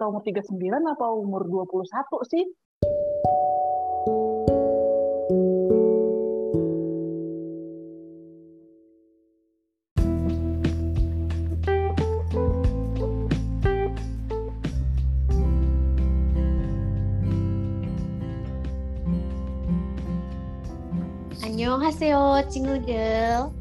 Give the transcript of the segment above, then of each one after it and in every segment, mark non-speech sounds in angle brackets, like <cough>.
kita umur 39 atau umur 21 sih? Annyeonghaseyo, Cingudel.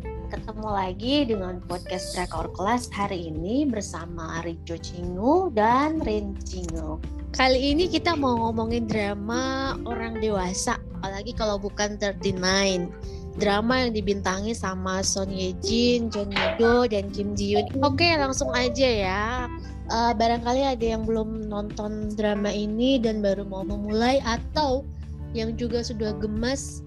Ketemu lagi dengan podcast Drakor Kelas hari ini bersama Rijo Cingu dan Rin Cingu. Kali ini kita mau ngomongin drama orang dewasa, apalagi kalau bukan 39. Drama yang dibintangi sama Son Ye Jin, John Yudo, dan Kim Ji Yoon. Oke, langsung aja ya. Uh, barangkali ada yang belum nonton drama ini dan baru mau memulai atau yang juga sudah gemas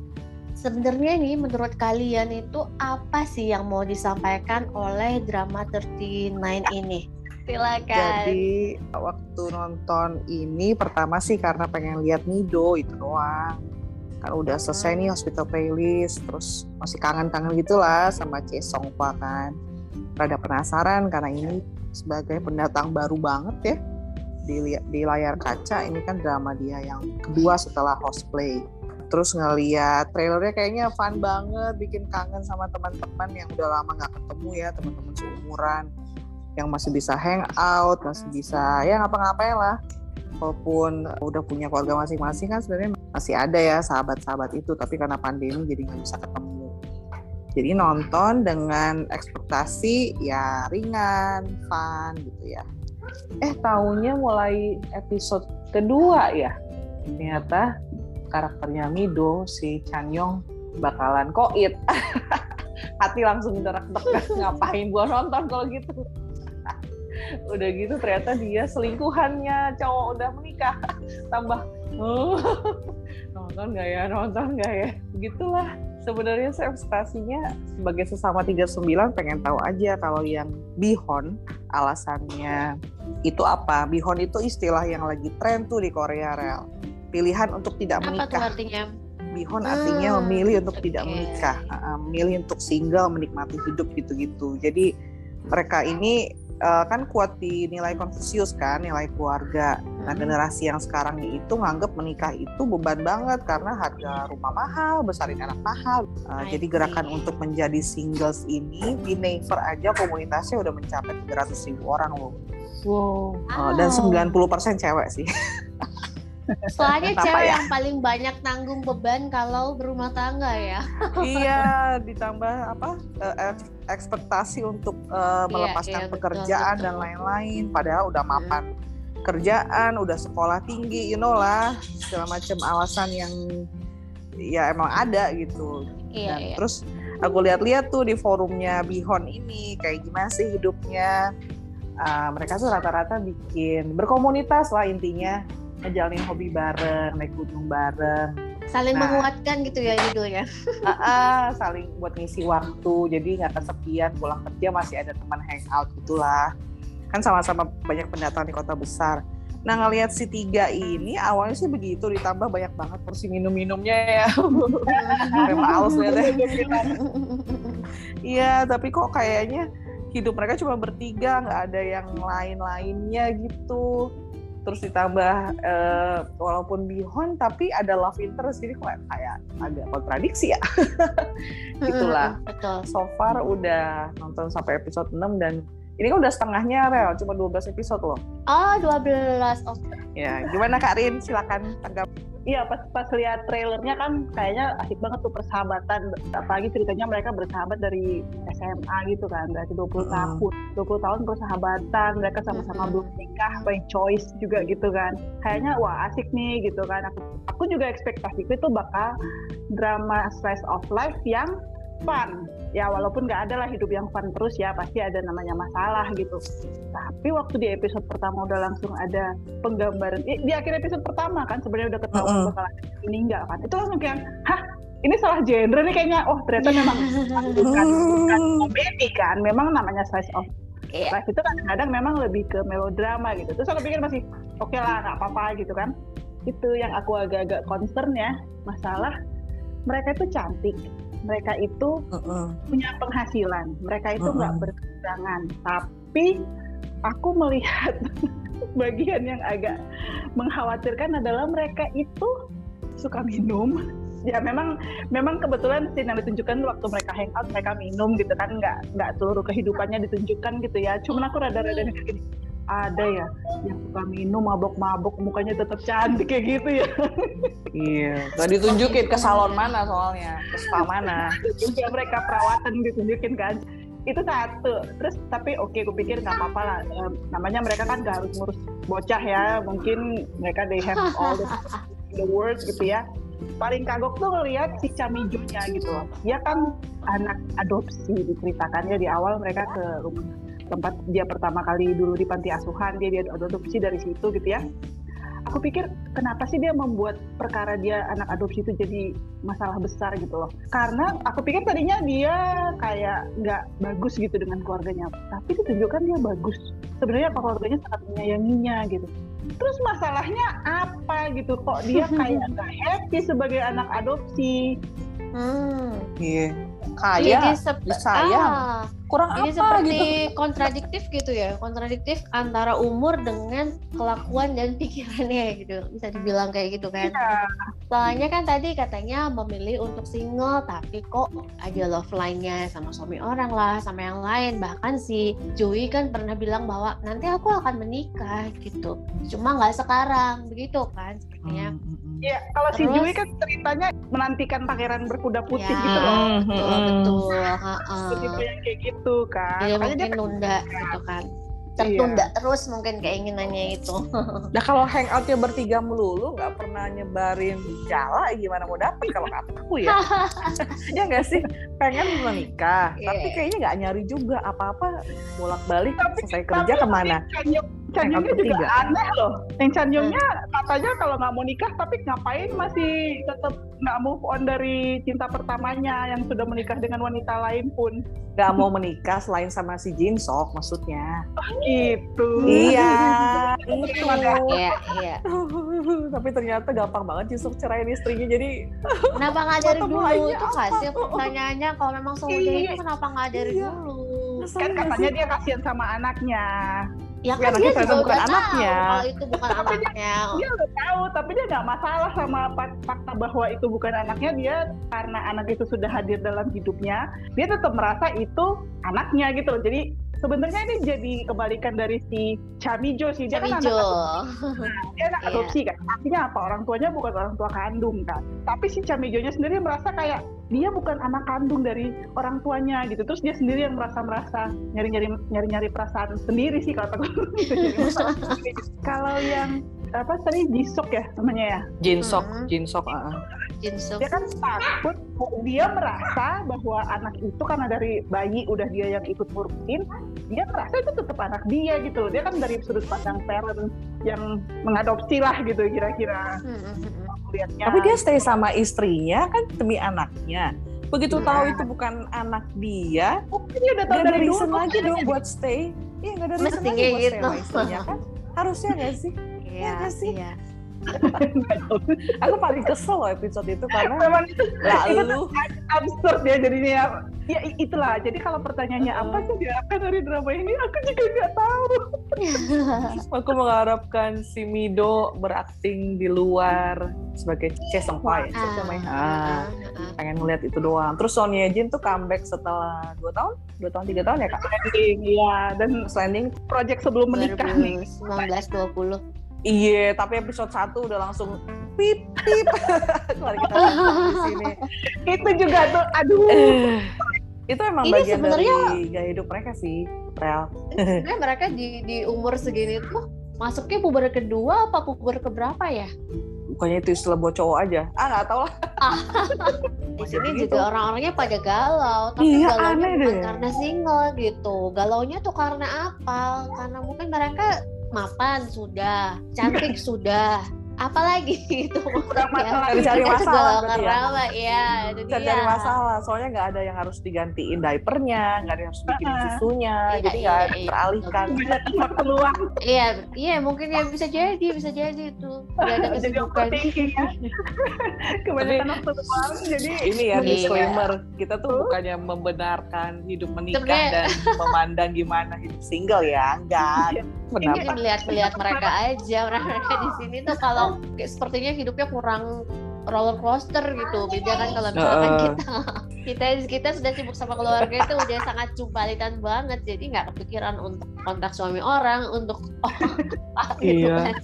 sebenarnya nih menurut kalian itu apa sih yang mau disampaikan oleh drama 39 ini? Silakan. Jadi waktu nonton ini pertama sih karena pengen lihat Nido itu doang. Kan udah selesai nih hospital playlist, terus masih kangen-kangen gitulah sama C Songpa kan. Rada penasaran karena ini sebagai pendatang baru banget ya di, di layar kaca ini kan drama dia yang kedua setelah host play terus ngeliat trailernya kayaknya fun banget bikin kangen sama teman-teman yang udah lama nggak ketemu ya teman-teman seumuran yang masih bisa hang out masih bisa ya ngapa-ngapain lah. Walaupun udah punya keluarga masing-masing kan sebenarnya masih ada ya sahabat-sahabat itu tapi karena pandemi jadi nggak bisa ketemu. Jadi nonton dengan ekspektasi ya ringan fun gitu ya. Eh tahunnya mulai episode kedua ya ternyata karakternya Mido si Chanyong bakalan koit. <laughs> Hati langsung derak-derak <laughs> ngapain gua nonton kalau gitu? <laughs> Udah gitu ternyata dia selingkuhannya cowok udah menikah. Tambah oh, nonton gak ya nonton gak ya? Begitulah sebenarnya saya ekspektasinya sebagai sesama 39 pengen tahu aja kalau yang bihon alasannya itu apa? Bihon itu istilah yang lagi tren tuh di Korea real pilihan untuk tidak menikah. Apa tuh artinya? Bihon artinya hmm, memilih untuk okay. tidak menikah, uh, memilih untuk single, menikmati hidup gitu-gitu. Jadi mereka ini uh, kan kuat di nilai Konfusius kan, nilai keluarga. Nah generasi yang sekarang itu nganggap menikah itu beban banget karena harga rumah mahal, besarin anak mahal. Uh, jadi gerakan untuk menjadi singles ini di Naver aja komunitasnya udah mencapai 300 ribu orang loh. Wow. Uh, dan 90% cewek sih. <laughs> Soalnya cewek ya? yang paling banyak tanggung beban kalau berumah tangga ya. iya, ditambah apa? Uh, ekspektasi untuk uh, melepaskan iya, iya, pekerjaan betul, betul. dan lain-lain padahal udah mapan hmm. kerjaan, udah sekolah tinggi, you know lah, segala macam alasan yang ya emang ada gitu. Iya, dan iya. terus aku lihat-lihat tuh di forumnya Bihon ini kayak gimana sih hidupnya. Uh, mereka tuh rata-rata bikin berkomunitas lah intinya ngejalanin hobi bareng, naik gunung bareng. Saling nah, menguatkan gitu ya judulnya. <laughs> uh, uh, saling buat ngisi waktu, jadi nggak kesepian pulang kerja masih ada teman hangout gitulah. Kan sama-sama banyak pendatang di kota besar. Nah ngelihat si tiga ini awalnya sih begitu ditambah banyak banget porsi minum-minumnya ya. <laughs> Kayak males deh. Iya tapi kok kayaknya hidup mereka cuma bertiga nggak ada yang lain-lainnya gitu terus ditambah uh, walaupun bihon tapi ada love interest. Jadi kok kayak agak kontradiksi ya. <laughs> Gitulah. betul. So far udah nonton sampai episode 6 dan ini kan udah setengahnya rel. Cuma 12 episode loh. Oh 12 oke. Okay. ya gimana Kak Rin? Silakan tanggap Iya pas pas lihat trailernya kan kayaknya asik banget tuh persahabatan. Apalagi ceritanya mereka bersahabat dari SMA gitu kan. Berarti 20 mm. tahun 20 tahun persahabatan. Mereka sama-sama belum nikah by choice juga gitu kan. Kayaknya wah asik nih gitu kan. Aku aku juga ekspektasiku itu bakal drama slice of life yang fun. Ya walaupun nggak ada lah hidup yang fun terus ya pasti ada namanya masalah gitu. Tapi waktu di episode pertama udah langsung ada penggambaran di, di akhir episode pertama kan sebenarnya udah ketahuan uh -uh. bakal ada meninggal kan. Itu langsung kayak hah ini salah genre nih kayaknya. Oh ternyata memang bukan, bukan komedi kan. Memang namanya slice of yeah. life itu kadang-kadang memang lebih ke melodrama gitu. Terus aku pikir masih oke okay lah nggak apa-apa gitu kan. Itu yang aku agak-agak concern ya masalah mereka itu cantik mereka itu uh -uh. punya penghasilan, mereka itu nggak uh -uh. berkekurangan. Tapi aku melihat <laughs> bagian yang agak mengkhawatirkan adalah mereka itu suka minum <laughs> ya memang memang kebetulan scene yang ditunjukkan waktu mereka hangout mereka minum gitu kan nggak nggak seluruh kehidupannya ditunjukkan gitu ya cuman aku rada-rada mikir gini ada ya yang suka minum mabok-mabok mukanya tetap cantik kayak gitu ya. <laughs> Iya, gak ditunjukin ke salon mana soalnya, ke spa mana. juga <laughs> mereka perawatan ditunjukin kan. Itu satu terus tapi oke gue pikir nggak apa-apa lah. Em, namanya mereka kan nggak harus ngurus bocah ya mungkin mereka they have all the, <laughs> the world gitu ya. Paling kagok tuh ngeliat si Camijunya gitu loh. Dia kan anak adopsi diceritakannya di awal mereka ke rumah tempat dia pertama kali dulu di panti asuhan dia dia adopsi dari situ gitu ya. Aku pikir kenapa sih dia membuat perkara dia anak adopsi itu jadi masalah besar gitu loh. Karena aku pikir tadinya dia kayak nggak bagus gitu dengan keluarganya. Tapi ditunjukkan dia bagus. Sebenarnya keluarganya sangat menyayanginya gitu. Terus masalahnya apa gitu? Kok dia <laughs> kayak nggak happy sebagai anak adopsi Hmm. Iya. Jadi Kaya, disayang. ah, kurang Jadi apa seperti gitu. kontradiktif gitu ya, kontradiktif antara umur dengan kelakuan dan pikirannya gitu. Bisa dibilang kayak gitu kan. Iya. Soalnya kan tadi katanya memilih untuk single tapi kok ada love line-nya sama suami orang lah, sama yang lain. Bahkan si Joey kan pernah bilang bahwa nanti aku akan menikah gitu. Cuma nggak sekarang, begitu kan sepertinya. Hmm, hmm, hmm. Iya, kalau si? Jui kan ceritanya menantikan pangeran berkuda putih Ya, gitu loh. Betul, hmm. betul. Tipe yang kayak gitu kan. Dia Makanya dia mungkin nunda gitu kan. Iya. Tertunda terus mungkin keinginannya itu. <laughs> Nah kalau hangoutnya bertiga melulu nggak pernah nyebarin jala gimana mau dapet kalau kataku ya <laughs> ya nggak sih pengen menikah Iya. tapi kayaknya nggak nyari juga apa-apa bolak balik Tapi- selesai kerja tapi ke mana Chanyeongnya Hangout juga aneh loh. Yang Chanyeongnya katanya kalau nggak mau nikah tapi ngapain masih tetap nggak move on dari cinta pertamanya yang sudah menikah dengan wanita lain pun. nggak mau menikah selain sama si Jin Sok maksudnya Gitu. iya <laughs> itu Iya, iya. <laughs> tapi ternyata gampang banget Jin Sok cerain istrinya jadi <laughs> Kenapa nggak dari dulu? Itu kasih pertanyaannya kalau memang semudah Iya. itu kenapa nggak dari Iya. dulu? Kan katanya dia kasihan sama anaknya. Ya Ya, kan nanti dia juga bukan udah anaknya. tahu kalau itu bukan Tapi dia- anaknya. <laughs> Dia udah tahu, tapi dia nggak masalah sama fak- fakta bahwa itu bukan anaknya. Dia karena anak itu sudah hadir dalam hidupnya, dia tetap merasa itu anaknya gitu loh. Jadi sebenarnya ini jadi kebalikan dari si Chamijo sih. Dia kan anak Hijau. dia anak <laughs> Iya. adopsi kan artinya apa orang tuanya bukan orang tua kandung kan tapi si Camijonya sendiri merasa kayak dia bukan anak kandung dari orang tuanya gitu. Terus dia sendiri yang merasa merasa nyari nyari nyari nyari perasaan sendiri sih kalau aku. <laughs> Kalau yang apa tadi Jisok ya namanya ya? Jin Sok Hmm. Jin Sok dia kan takut dia merasa bahwa anak itu karena dari bayi udah dia yang ikut ngurusin dia merasa itu tetap anak dia gitu loh dia kan dari sudut pandang parent yang mengadopsi lah gitu kira-kira Hmm, hmm, hmm. lihatnya tapi dia stay sama istrinya kan demi anaknya begitu Iya. tahu itu bukan anak dia Mungkin dia udah tahu dari reason dulu lagi dong buat stay. Iya gak ada reason Mestinya lagi buat stay gitu. sama istrinya kan. Harusnya gak sih? Iya, nggak sih? iya. <laughs> Aku paling kesel loh episode itu karena memang itu lalu absurd ya jadinya ya. Ya itulah. Jadi kalau pertanyaannya apa sih diharapkan dari drama ini, aku juga nggak tahu. <laughs> aku mengharapkan si Mido berakting di luar sebagai Chesong Pai. Ah, ah, Ah, ah, pengen ngeliat itu doang. Terus Sonia Jin tuh comeback setelah 2 tahun, 2 tahun 3 tahun ya kak. Landing, Iya. Dan landing, project sebelum menikah nih. 2019 20. Iya. Tapi episode 1 udah langsung pip pip. Mari kita lihat di sini. Itu juga tuh, aduh. Itu emang Ini bagian dari gaya hidup mereka sih, real. Sebenarnya mereka di di umur segini tuh masuknya puber kedua apa puber keberapa ya? Bukannya itu istilah buat cowok aja. Ah nggak tahu lah. <laughs> Di sini Begitu. juga orang-orangnya pada galau, tapi Iya, bukan deh. karena single gitu. Galaunya tuh karena apa? Karena mungkin mereka mapan sudah, <laughs> cantik sudah, apalagi <laughs> itu Udah masalah Cari-cari Itu masalah berarti ya? ya itu Cari dia. cari masalah, soalnya nggak ada yang harus digantiin diapernya, nggak ada yang harus bikin susunya, Iya, jadi iya, nggak iya. teralihkan. banyak tempat peluang Iya, iya mungkin ya bisa jadi, bisa jadi itu. Gak ada <laughs> kesibukan. ya <laughs> kebanyakan waktu luang jadi Ini ya Iya. disclaimer, kita tuh bukannya membenarkan hidup menikah Sebenarnya- dan memandang gimana hidup single ya, enggak. Ini Pendapat melihat-melihat mereka aja, mereka di sini tuh kalau kayak sepertinya hidupnya kurang roller coaster gitu. Beda kan kalau misalkan kita <laughs> kita kita sudah sibuk sama keluarga itu udah sangat jumpalitan banget. Jadi nggak kepikiran untuk kontak suami orang, untuk <laughs> gitu Iya. kan.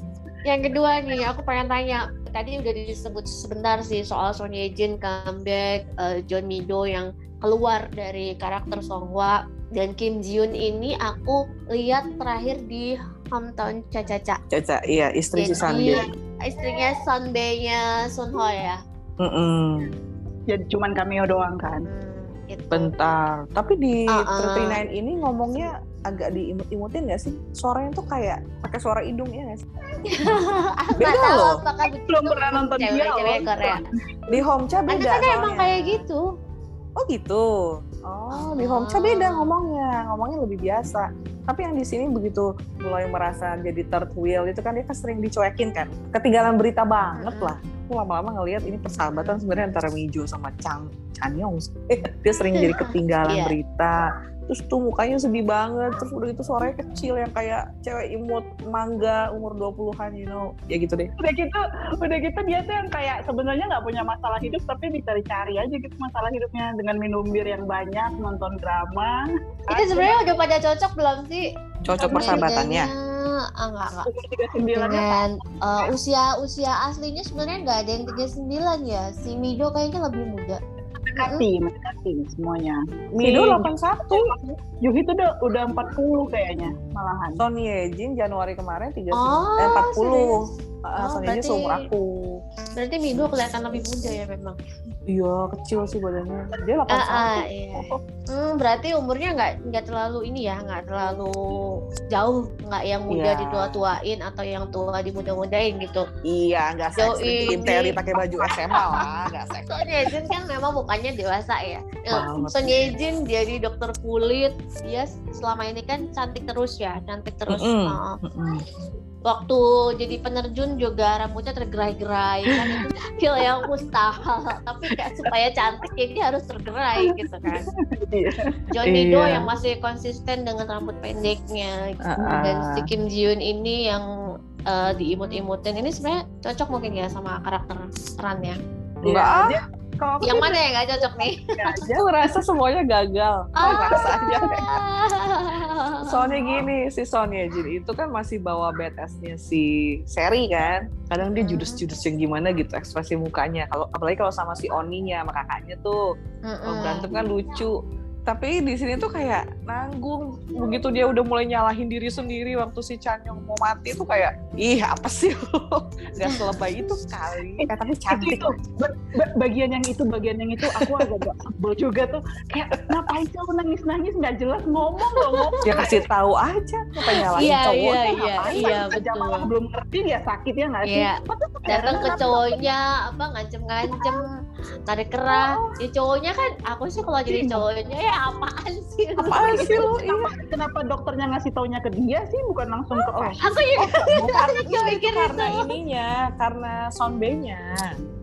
Yang kedua nih, aku pengen tanya. Tadi udah disebut sebentar sih soal Son Ye Jin comeback, eh, John Mido yang keluar dari karakter Song Hwa dan Kim Ji Yoon ini aku lihat terakhir di hometown Caca Caca. Caca, iya istri si Jadi Sandy. Istrinya Sunbae-nya Sun Ho ya. Mm-mm. jadi cuman cameo doang kan Hmm, itu. Bentar, tapi di Uh-uh. 39 ini ngomongnya agak diimut-imutin nggak sih? Suaranya tuh kayak pakai suara hidung ya nggak sih? <laughs> Beda tahu loh. belum pernah nonton dia loh. Korea. Di Homecha beda Anak-anak emang kayak gitu. Oh gitu. Oh, di Homecha beda ngomongnya, ngomongnya lebih biasa. Tapi yang di sini begitu mulai merasa jadi third wheel itu kan dia kan sering dicuekin kan. Ketinggalan berita banget lah. Aku lama-lama ngelihat ini persahabatan sebenarnya antara Mijo sama Chang Chanyong. dia sering jadi ketinggalan Iya. berita. Terus tuh mukanya sedih banget. Terus udah gitu suaranya kecil yang kayak cewek imut mangga umur 20-an you know. Ya gitu deh. udah gitu udah gitu dia tuh yang kayak sebenarnya nggak punya masalah hidup tapi dicari-cari aja gitu masalah hidupnya dengan minum bir yang banyak nonton drama Itu sebenarnya udah pada cocok belum sih? Cocok persahabatannya. Ah, enggak, enggak. dengan uh, usia usia aslinya sebenarnya nggak ada yang 39 ya si Mido kayaknya lebih muda mendekati mendekati semuanya Mido Si- 81. Yuhi tuh udah udah 40 kayaknya malahan Son Ye Jin Januari kemarin 30 Oh, eh, 40. serius? Ah, Oh, Son Ye Jin berarti- seumur aku. Berarti Mido kelihatan lebih muda ya memang Iya, kecil sih badannya. Dia 81. ah, ah, iya. hmm, berarti umurnya nggak nggak terlalu ini ya nggak terlalu jauh nggak yang muda Iya. ditua-tuain atau yang tua dimuda-mudain gitu Iya, nggak Jauh seksi. Terry pakai baju SMA lah, nggak seksi. <laughs> Son Ye Jin kan memang mukanya dewasa ya. Banget. Son Jin jadi dokter kulit, dia selama ini kan cantik terus ya, cantik terus. Mm-mm. Uh, Mm-mm. Waktu jadi penerjun juga rambutnya tergerai-gerai kan itu <laughs> skill yang mustahil tapi kayak supaya cantik ya dia harus tergerai gitu kan Iya. Johnny Do Iya. yang masih konsisten dengan rambut pendeknya gitu. Ah, dan ah. si Kim Ji Yoon ini yang uh, diimut-imutin ini sebenarnya cocok mungkin ya sama karakter perannya Enggak ah, Dia- kalau aku yang mana ya nggak cocok nih aja rasa semuanya gagal. Ah. Aja. Soalnya <laughs> gini, si Son Ye Jin itu kan masih bawa badass-nya si Seri kan. Kadang dia Hmm. judes-judes yang gimana gitu ekspresi mukanya. Kalau apalagi kalau sama si Oninya sama kakaknya tuh Kalau Mm-mm. berantem kan lucu. Tapi di sini tuh kayak nanggung. Begitu dia udah mulai nyalahin diri sendiri waktu si Chanyong mau mati tuh kayak, ih apa sih <laughs> lo? Gak selebay itu kali. Eh, tapi cantik. itu ba- ba- bagian yang itu bagian yang itu aku agak sebel juga tuh kayak ngapain sih lu nangis nangis nggak jelas ngomong loh ngomong Ya kasih tahu aja. Apa nyalahin Iya, cowoknya. iya, iya, ngapain? iya, aja betul. malah belum ngerti dia sakit ya nggak sih Iya. Padahal datang ke cowoknya apa ngancem-ngancem tarik kerah ya cowoknya kan aku sih kalau jadi cowoknya ya apaan sih Apaan sih lo? <laughs> Iya. kenapa, kenapa dokternya ngasih taunya ke dia sih bukan langsung ke oh, aku <laughs> juga Karena, Gak mikir karena itu. ininya, karena soundbay-nya.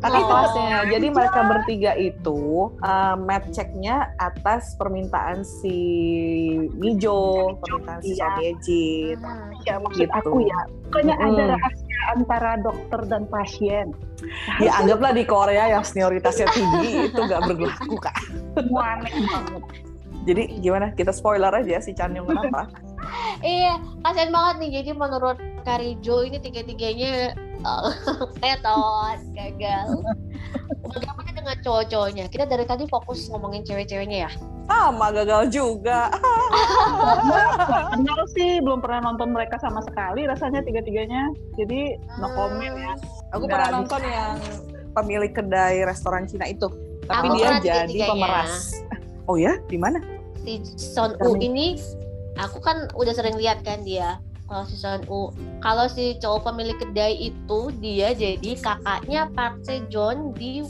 Oh. Tapi kelasnya. Jadi mereka bertiga itu uh, match check-nya atas permintaan si Mijo, permintaan si Iya. Son Ye Jin. ya maksud Gitu. aku ya pokoknya Mm-mm. ada rahasia antara dokter dan pasien Ya anggaplah di Korea yang senioritasnya tinggi itu nggak berlaku kak. semua aneh banget Jadi gimana? Kita spoiler aja si Chanyeong kenapa? Iya kasian banget nih jadi menurut Karijo ini tiga-tiganya <laughs> uh, ketot gagal bagaimana dengan cowok-cowoknya kita dari tadi fokus ngomongin cewek-ceweknya ya Sama gagal juga. kenal sih belum pernah nonton mereka sama sekali rasanya tiga-tiganya jadi no comment ya Aku Nggak pernah bisa. nonton yang pemilik kedai restoran Cina itu, tapi Aku dia jadi pemeras. Oh ya? Di mana? si Son U ini aku kan udah sering lihat kan dia kalau si Son U. Kalau si cowok pemilik kedai itu dia jadi kakaknya Park Se Joon di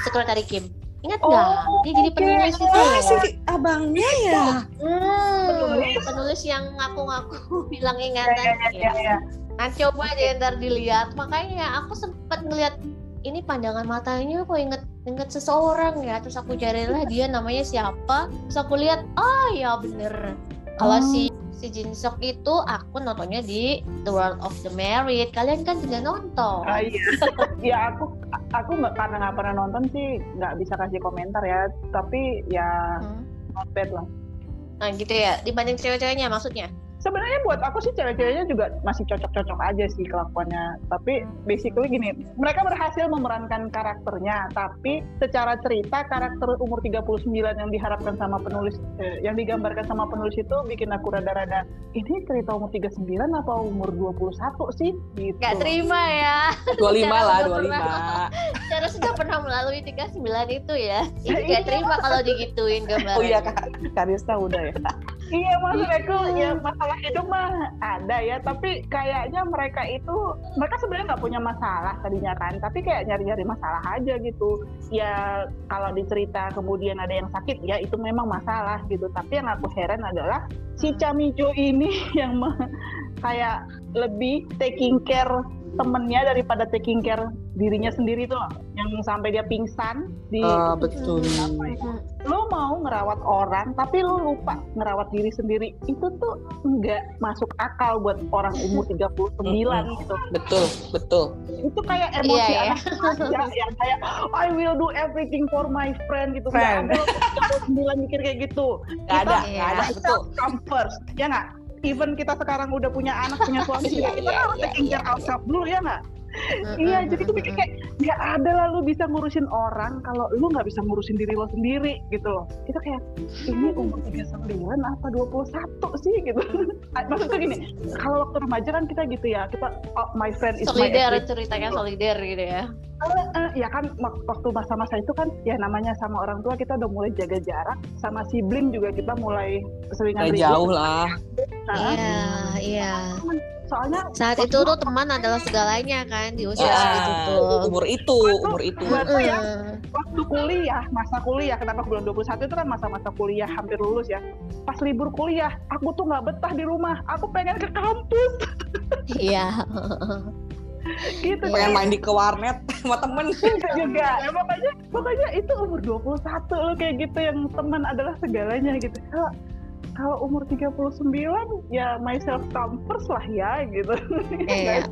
Sekretari Kim. Ingat Oh, nggak? dia jadi penulis itu Ah, loh. si abangnya ya. Hmm, Penulis. penulis yang ngaku-ngaku <laughs> bilang Ya, ingatan. ya, ya, ya, ya. Nah coba deh ntar dilihat. Makanya aku sempat ngeliat ini pandangan matanya kok inget inget seseorang ya. Terus aku carilah dia namanya siapa. Terus aku lihat, ah ya bener. Kalau Oh. si si Jin Sok itu aku nontonnya di The World of the Married. Kalian kan juga nonton. Ah, iya. <laughs> ya aku aku nggak karena nggak pernah nonton sih nggak bisa kasih komentar ya. Tapi ya Hmm. not bad lah. Nah gitu ya. Dibanding cewek-ceweknya maksudnya. Sebenarnya buat aku sih cewek-ceweknya juga masih cocok-cocok aja sih kelakuannya. Tapi basically gini, mereka berhasil memerankan karakternya, tapi secara cerita karakter umur 39 yang diharapkan sama penulis eh, yang digambarkan sama penulis itu bikin aku rada-rada ini cerita umur 39 apa umur 21 sih gitu. Gak terima ya. 25 lah, Udah 25. Cara sudah pernah melalui 39 itu ya. Ya, Gak terima kalau digituin gambarnya. Oh iya Kak, Karista udah ya. Iya maksud aku ya masalah hidup mah ada ya tapi kayaknya mereka itu mereka sebenarnya nggak punya masalah tadinya kan tapi kayak nyari-nyari masalah aja gitu. Ya kalau dicerita kemudian ada yang sakit ya itu memang masalah gitu. Tapi yang aku heran adalah si Camijo ini <laughs> yang kayak lebih taking care temennya daripada taking care dirinya sendiri tuh loh yang sampai dia pingsan di Ah, betul. apa ya, lo mau ngerawat orang tapi lo lupa ngerawat diri sendiri itu tuh nggak masuk akal buat orang umur <laughs> 39 gitu Betul, betul. itu kayak emosi Iya, ya. anak yang kayak I will do everything for my friend gitu Friend. lo 39 mikir kayak gitu Gak ada, Iya. gak ada, betul. come first ya nggak even kita sekarang udah punya anak punya suami Iya, kita iya, harus iya, taking care ourselves dulu ya nggak Iya, jadi pikir kayak nggak ada lah lu bisa ngurusin orang kalau lu nggak bisa ngurusin diri lo sendiri gitu loh. Itu kayak ini umur 39 apa 21 sih? Gitu. <laughs> Maksudnya gini, kalau waktu remaja kan kita gitu ya, kita oh, my friend is my solider everything. ceritanya solider gitu ya Eh, ya kan waktu masa-masa itu kan ya namanya sama orang tua kita udah mulai jaga jarak, sama sibling juga kita mulai seringan Gak jauh lah. Nah, iya iya. Soalnya saat itu tuh teman adalah segalanya kan di usia Ya, segitu tuh. umur itu, umur itu. Ya, waktu kuliah, masa kuliah, kenapa bilang 21 itu kan masa-masa kuliah hampir lulus ya. Pas libur kuliah, aku tuh nggak betah di rumah, aku pengen ke kampus. Iya <laughs> gitu. Pengen main di ke warnet <laughs> sama temen. Itu juga. Ya, makanya, makanya itu umur 21 loh kayak gitu yang teman adalah segalanya gitu. Kalau kalau umur 39 ya myself come first lah ya gitu. <laughs> iya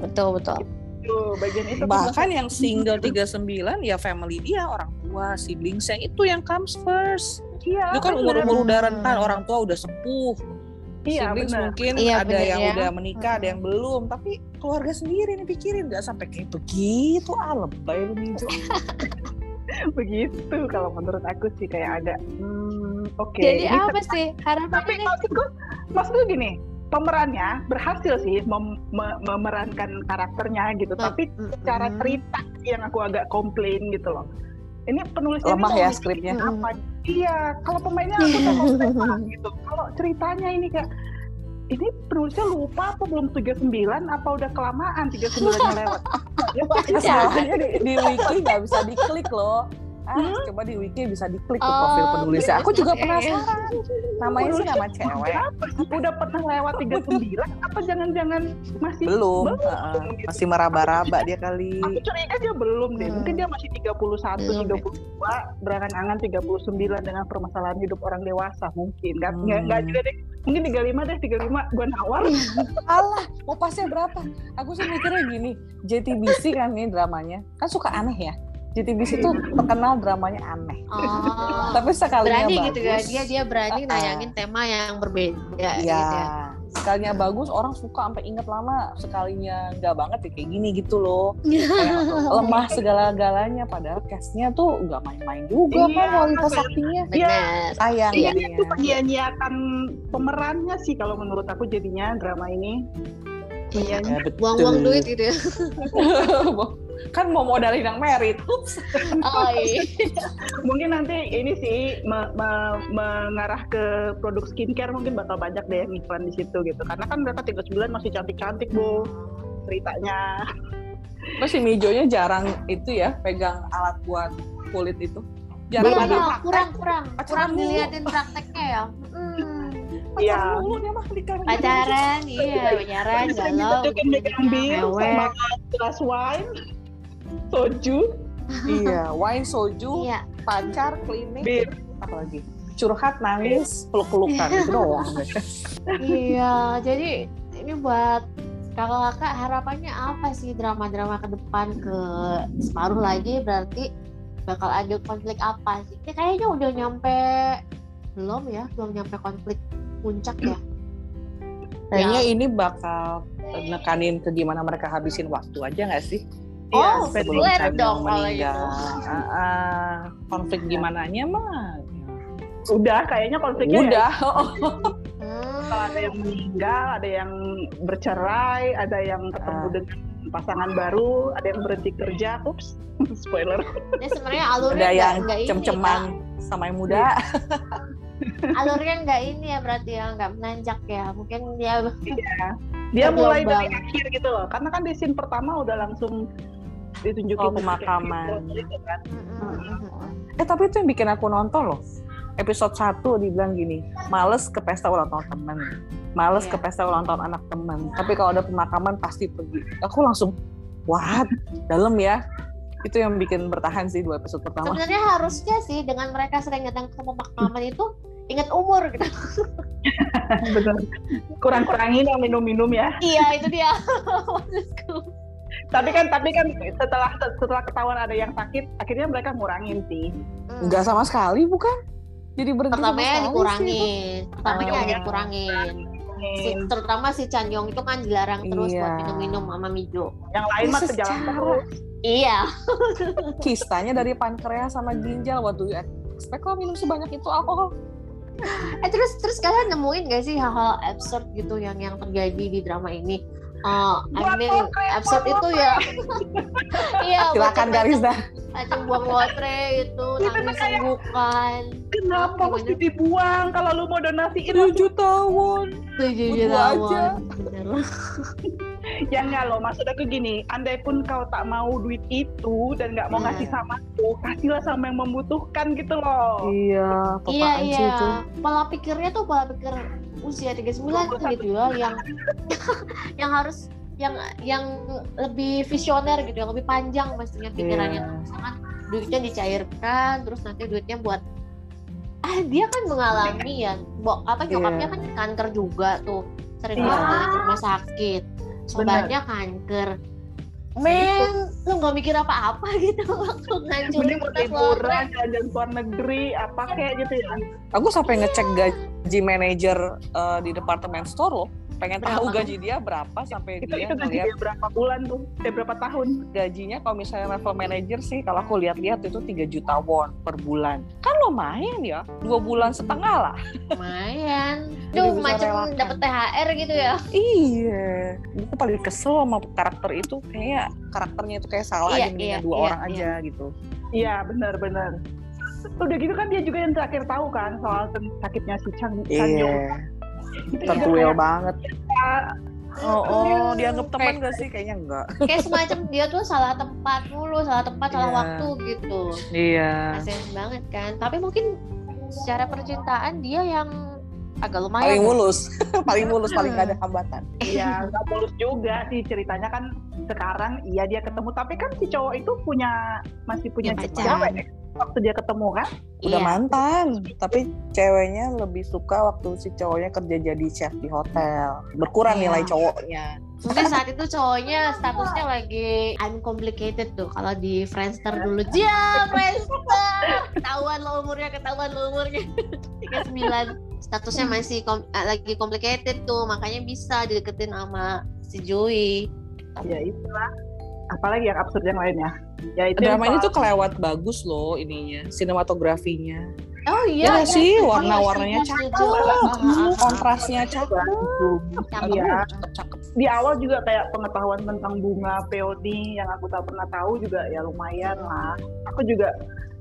betul betul Tuh, bagian itu Bahkan yang single 39 ya family dia, orang tua, siblingsnya itu yang comes first. iya, Itu kan bener. umur-umur udah rentan, orang tua udah sepuh. Iya, Siblings bener. mungkin Iya, ada bener yang ya. udah menikah, ada yang belum. Tapi keluarga sendiri nih pikirin, nggak sampai kayak begitu. Ah, lebay lu <laughs> begitu kalau menurut aku sih kayak agak hmm, oke. jadi Ini apa sih tapi harapannya nih maksudku maksudku gini pemerannya berhasil sih mem- me- memerankan karakternya gitu tapi cara Mm. cerita sih yang aku agak komplain gitu loh ini penulisnya Lemah ini ya skripnya. apa iya kalau pemainnya aku <laughs> udah komplain gitu kalau ceritanya ini kayak ini penulisnya lupa apa belum 39 apa udah kelamaan 39 nya lewat <laughs> ya Pak, Masalahnya di, di wiki nggak bisa diklik loh. Ah, coba di wiki bisa diklik profil Oh, penulisnya. Aku juga oke. penasaran. Namanya sih nama cewek. Apa? Udah pernah lewat 39 apa jangan-jangan masih Belum. Belum. Heeh. Masih meraba-raba dia kali. Aku curiga dia belum deh. Hmm. Mungkin dia masih 31, Belum ya. 32, berangan-angan 39 dengan permasalahan hidup orang dewasa mungkin. Nggak, Hmm. nggak, juga deh. Mungkin 35 deh, 35 gua nawar. <laughs> Alah, mau pasnya berapa? Aku sih mikirnya gini, JTBC kan nih dramanya, kan suka aneh ya. JTBC tuh terkenal dramanya aneh. oh Tapi sekalinya berani bagus. gitu ya dia dia berani Ah. nayangin tema yang berbeda Iya. gitu ya Sekalinya bagus, orang suka sampai inget lama. Sekalinya nggak banget ya kayak gini gitu loh. <laughs> Kayak lemah segala-galanya. Padahal castnya tuh nggak main-main juga Iya, kan kualitas aktingnya. benar Sayang Iya, itu menyia-nyiakan pemerannya sih kalau menurut aku jadinya drama ini. iya Ya, betul. buang-buang duit gitu ya <laughs> <laughs> kan mau modalin yang merit. Ups. <laughs> Oh iya. mungkin nanti ini sih me- me- mengarah ke produk skincare mungkin bakal banyak deh yang iklan di situ gitu karena kan mereka 39 masih cantik-cantik bu ceritanya si Mijonya jarang itu ya pegang alat buat kulit itu. Jarang Iya, ada kurang, kurang, kurang, Pacaran kurang mulu. diliatin prakteknya ya. Hmm. Iya. Pacaran mulu dia mah karir. Pacaran, iya, pacaran, sering galau, ditunjukin megang bir mewek. sama gelas wine soju Iya, wine soju, Iya, pacar, klinik, bir apa lagi? Curhat, nangis, peluk-pelukan itu <laughs> doang. iya. Jadi ini buat kakak-kakak harapannya apa sih drama-drama ke depan ke separuh lagi berarti bakal ada konflik apa sih? Ini kayaknya udah nyampe belum ya, belum nyampe konflik puncak ya. Kayaknya ini bakal nekanin ke gimana mereka habisin waktu aja nggak sih? Oh, Iya, Chanyeong dong kalau meninggal. konflik gimana nya mah? udah kayaknya konfliknya ya Udah. Hmm. <laughs> kalau ada yang meninggal, ada yang bercerai, ada yang ketemu Ah. dengan pasangan baru, ada yang berhenti kerja, ups, <laughs> spoiler. Ini sebenarnya alurnya Ada nggak- yang nggak ini, cem-ceman sama yang muda. Kak. <laughs> alurnya nggak ini ya berarti ya nggak menanjak ya. Mungkin dia Dia mulai dari akhir gitu loh, karena kan di scene pertama udah langsung ditunjukin Oh, pemakaman. gitu kan. Eh tapi itu yang bikin aku nonton loh. Episode 1 dibilang gini, males ke pesta ulang tahun temen. Males Iya. ke pesta ulang tahun anak temen. Tapi kalau ada pemakaman pasti pergi. Aku langsung, what? Dalam ya? Itu yang bikin bertahan sih dua episode pertama. sebenarnya harusnya sih dengan mereka sering datang ke pemakaman itu ingat umur gitu. <laughs> Bener. Kurang-kurangin yang minum-minum ya. iya itu dia <laughs> maksudku. Tapi kan tapi kan setelah setelah ketahuan ada yang sakit, akhirnya mereka ngurangin sih. Hmm. Enggak sama sekali bukan? Jadi berhenti Pertamanya dikurangin, pertamanya ada iya. dikurangin. Si, terutama si Chanyong itu kan dilarang terus Iya. buat minum-minum sama Mijo. Yang lain mah sejalan terus. Iya. Kistanya dari pankreas sama ginjal. Waduh, expect lo minum sebanyak itu alkohol. Eh terus terus kalian nemuin gak sih hal-hal absurd gitu yang yang terjadi di drama ini? Eh, I Buat mean, absurd itu ya. <laughs> Iya, Silakan macam-macam- Garizda. Macam buang lotre itu, Itu nangis kayak- senggukan. Kenapa Gimana? mesti dibuang kalau lu mau donasiin? 7 juta won. Tujuh Buat juta gua won. aja. <laughs> <laughs> Ya enggak loh, maksud aku gini, andai pun kau tak mau duit itu dan nggak mau Nah. ngasih sama aku, kasihlah sama yang membutuhkan gitu loh. Iya, Iya iya. itu? Pola pikirnya tuh pola pikir usia 39 tuh gitu ya yang <laughs> yang harus yang yang lebih visioner gitu, yang lebih panjang pastinya pikirannya tuh. Misalkan duitnya dicairkan, terus nanti duitnya buat ah dia kan mengalami ya, bo, apa nyokapnya Iya. kan kanker juga tuh, sering Iya. banget rumah sakit, sobatnya kanker. Men, lu nggak mikir apa-apa <laughs> gitu waktu ngancurin kertas liburan, ke luar negeri, apa kayak gitu ya. Aku sampai ngecek gaji manajer eh, di departemen store loh. Pengen tahu Berapa? gaji dia berapa sampai Itu dia itu gaji ngeliat dia berapa bulan tuh, dia berapa tahun. gajinya kalau misalnya level manager sih kalau aku lihat-lihat itu 3 juta won per bulan. Kan lumayan ya. Dua bulan setengah lah. Lumayan. <laughs> Duh, bisa macam dapet THR gitu ya. Iya. Aku paling kesel sama karakter itu kayak karakternya itu kayak salah Iya, aja iya, dua iya, orang iya. aja gitu. Iya, benar-benar. Udah gitu kan dia juga yang terakhir tahu kan soal sakitnya si Chang. Iya. Itu Tertuil kayak, banget. Oh, oh dianggap teman Kayak- gak sih? Kayaknya enggak. Kayak semacam dia tuh salah tempat mulu, salah tempat, salah Iya. waktu gitu. Iya. Kasian banget kan. Tapi mungkin secara percintaan dia yang agak Paling lumayan. ya. mulus. <laughs> paling mulus, paling gak ada hambatan. Iya, nggak mulus juga sih ceritanya kan sekarang iya dia ketemu tapi kan si cowok itu punya masih punya Punya pacar. Waktu dia ketemu kan Udah Iya. mantan. Tapi ceweknya lebih suka waktu si cowoknya kerja jadi chef di hotel. Berkurang Iya. nilai cowoknya. Mungkin saat itu cowoknya statusnya lagi uncomplicated tuh. Kalau di Friendster dulu, dia Friendster. Ketahuan lo umurnya, ketahuan lo umurnya. <laughs> 39. Statusnya masih kom- eh, lagi complicated tuh, makanya bisa dideketin sama si Joey. ya itulah apalagi yang absurd yang lainnya ya itu Drama ini soal- tuh kelewat bagus loh ininya, sinematografinya. Oh Ya iya, nggak iya, sih, setuju, warna-warnanya setuju, cakep, kontrasnya cakep. Cakep. Iya. cakep. di awal juga kayak pengetahuan tentang bunga peony yang aku tak pernah tahu juga ya lumayan lah. Aku juga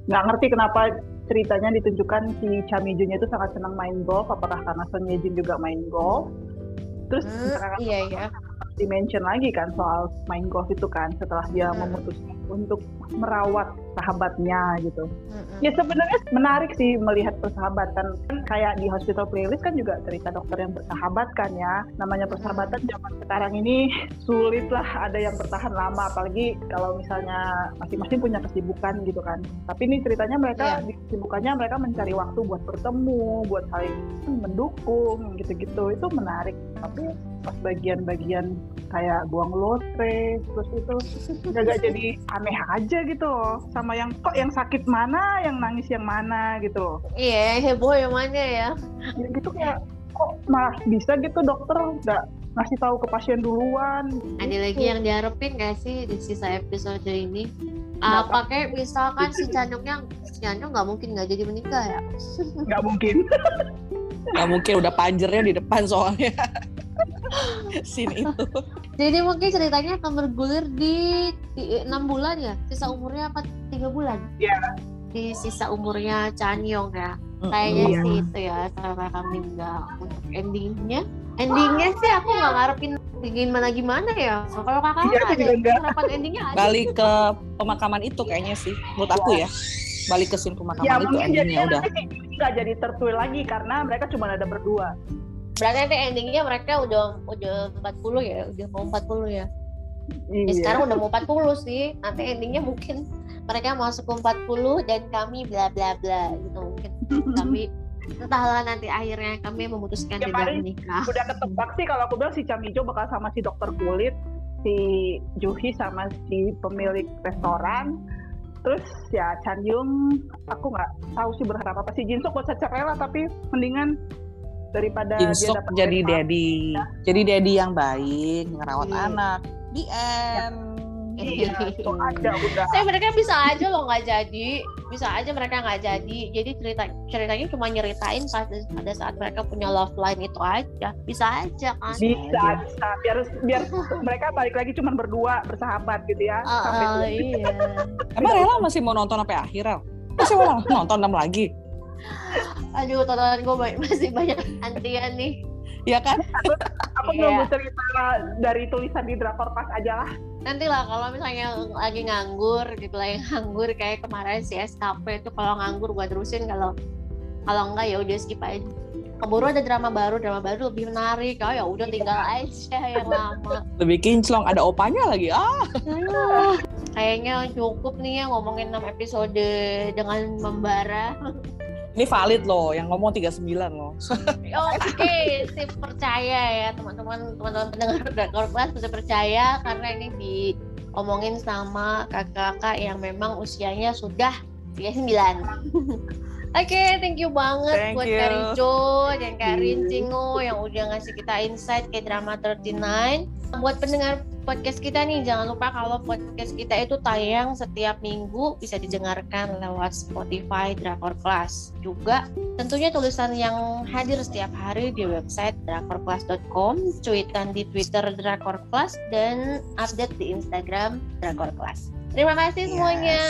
nggak ngerti kenapa ceritanya ditunjukkan si Chamijunya itu sangat senang main golf. Apakah karena Son Ye Jin juga main golf? Terus Hmm, iya iya. Dimention lagi kan soal main golf itu kan setelah dia Hmm. memutuskan untuk merawat sahabatnya gitu. Mm-mm. Ya sebenarnya menarik sih melihat persahabatan. Kan kayak di hospital playlist kan juga cerita dokter yang bersahabat kan ya. Namanya persahabatan zaman sekarang ini <laughs> sulit lah ada yang bertahan lama apalagi kalau misalnya masing-masing punya kesibukan gitu kan. Tapi ini ceritanya mereka di kesibukannya mereka mencari waktu buat bertemu, buat saling mendukung gitu-gitu. Itu menarik. Tapi pas bagian-bagian kayak buang lotre terus itu agak jadi aneh aja gitu loh. Sama yang kok yang sakit mana? Yang nangis yang mana? gitu loh. Iya, heboh yang mana ya? Ya gitu kayak kok malah bisa gitu dokter? Nggak ngasih tahu ke pasien duluan. Ada lagi yang diharapin gak sih di sisa episode ini? Nggak Apa kayak misalkan si Candungnya, si Candung nggak mungkin nggak jadi menikah ya? nggak mungkin. Nggak mungkin udah panjernya di depan soalnya. Scene itu. Jadi mungkin ceritanya akan bergulir di enam bulan ya? Sisa umurnya apa tiga bulan? Iya. Di sisa umurnya Chanyong ya? Kayaknya Iya. sih itu ya cara kami nggak untuk endingnya. Endingnya sih aku nggak ngarepin gimana gimana ya. Kalau kakak aku ada harapan endingnya ada. Balik ke pemakaman itu kayaknya sih. Menurut aku ya. Balik ke scene pemakaman ya itu mungkin endingnya udah. nggak jadi tertuil lagi karena mereka cuma ada berdua Berarti nanti endingnya mereka udah udah 40 ya, udah mau 40 ya. Ya, iya sekarang udah mau 40 sih. Nanti endingnya mungkin mereka masuk ke 40 dan kami bla bla bla gitu mungkin kami entahlah nanti akhirnya kami memutuskan Ya, tidak menikah. udah ketebak sih kalau aku bilang si Chamijo bakal sama si dokter kulit si Juhi sama si pemilik restoran terus ya Chan Yung aku nggak tahu sih berharap apa sih Jinsuk bisa cerai lah tapi mendingan daripada dia dapat jadi result. daddy. Jadi daddy yang baik, ngerawat Iya. anak. The end. iya itu aja udah Tapi mereka bisa aja loh nggak jadi, bisa aja mereka nggak jadi. Jadi cerita ceritanya cuma nyeritain pada pada saat mereka punya love line itu aja, bisa aja kan. bisa bisa biar biar <laughs> mereka balik lagi cuma berdua bersahabat gitu ya Ah, sampai ah, iya. Emang Rela masih mau nonton sampai akhir, Rel? Masih mau nonton enam lagi? Aduh, tontonan gue masih banyak antian nih. Ya kan? aku Iya. nunggu cerita dari tulisan di drakor pas aja lah Nanti lah kalau misalnya lagi nganggur gitu lah, yang nganggur kayak kemarin si SKP itu kalau nganggur gue terusin kalau kalau enggak ya udah skip aja. Keburu ada drama baru, drama baru lebih menarik. Oh ya udah tinggal aja yang lama. Lebih kinclong. Ada opanya lagi. Ah, Aduh, Kayaknya cukup nih ya ngomongin 6 episode dengan membara. Ini valid loh. Yang ngomong 39 loh. <laughs> Oke, sip percaya ya teman-teman teman-teman pendengar Drakor Class bisa percaya karena ini diomongin sama kakak-kakak yang memang usianya sudah 39. <laughs> Oke, thank you banget Thank buat you. Kak Rico dan Kak Rincingo yang udah ngasih kita insight ke drama 39. Buat pendengar podcast kita nih, jangan lupa kalau podcast kita itu tayang setiap minggu bisa didengarkan lewat Spotify Drakor Class. Juga tentunya tulisan yang hadir setiap hari di website drakorclass.com, cuitan di Twitter Drakor Class, dan update di Instagram Drakor Class. Terima kasih Yes. semuanya.